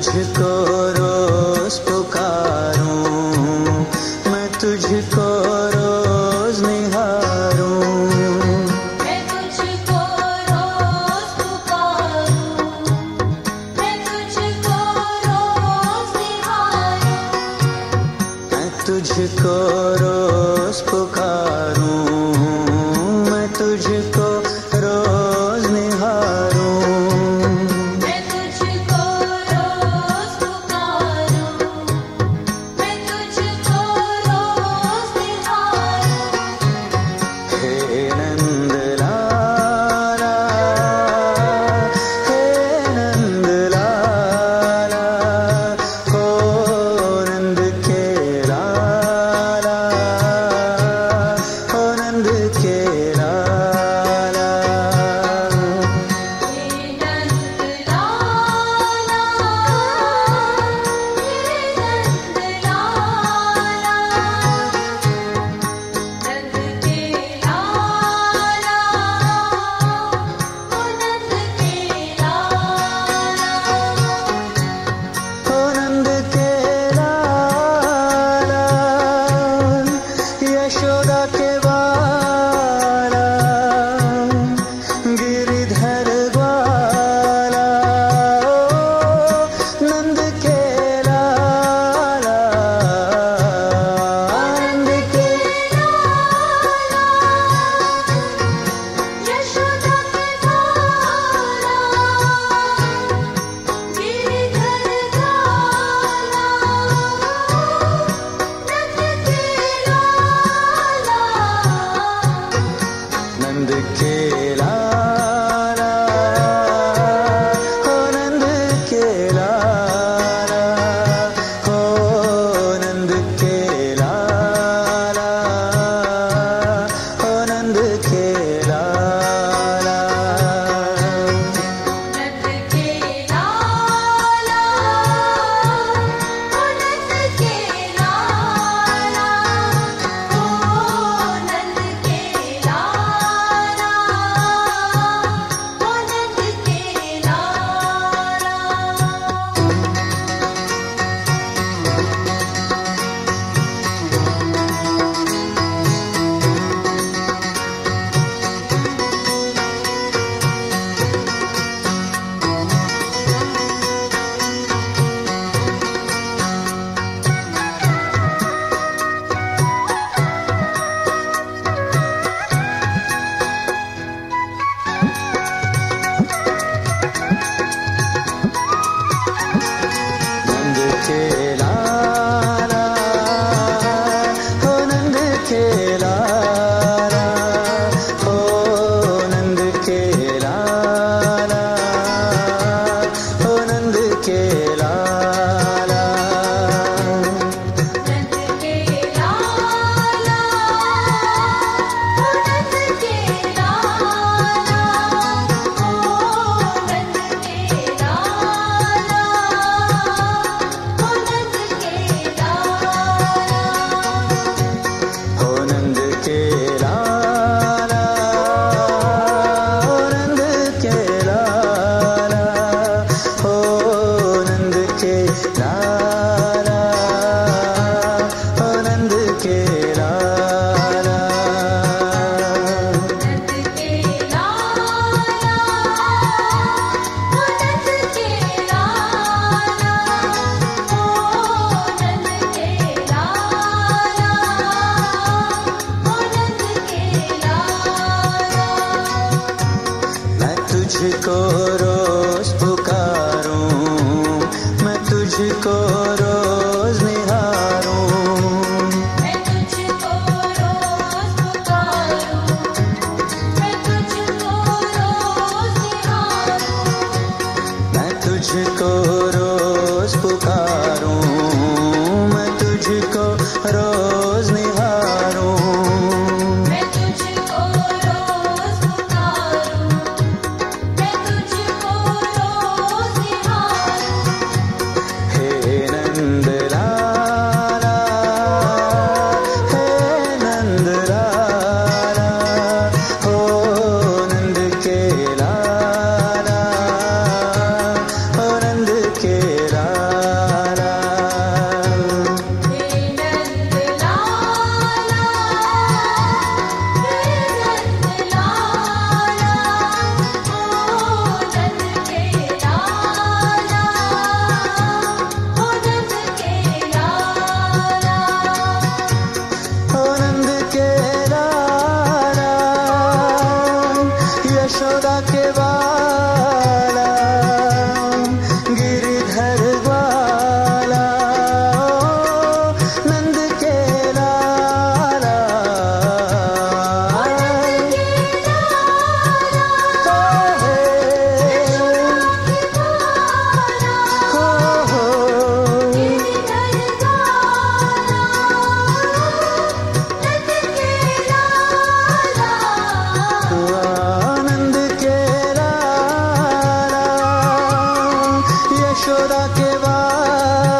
तुझको रोज पुकारूं मैं तुझको रोज निहारूं। मैं तुझको रोज पुकारूं मैं तुझको रोज निहारूं। मैं तुझको रोज पुकारूं। छोड़ा के बाद।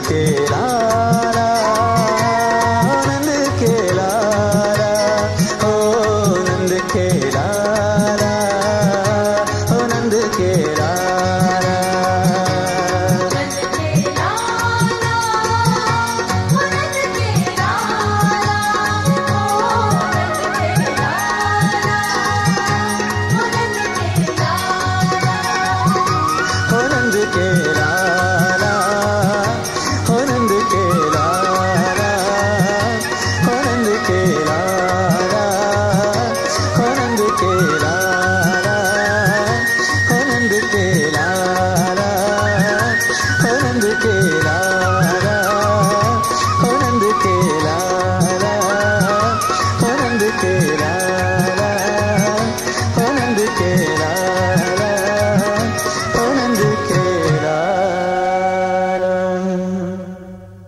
tera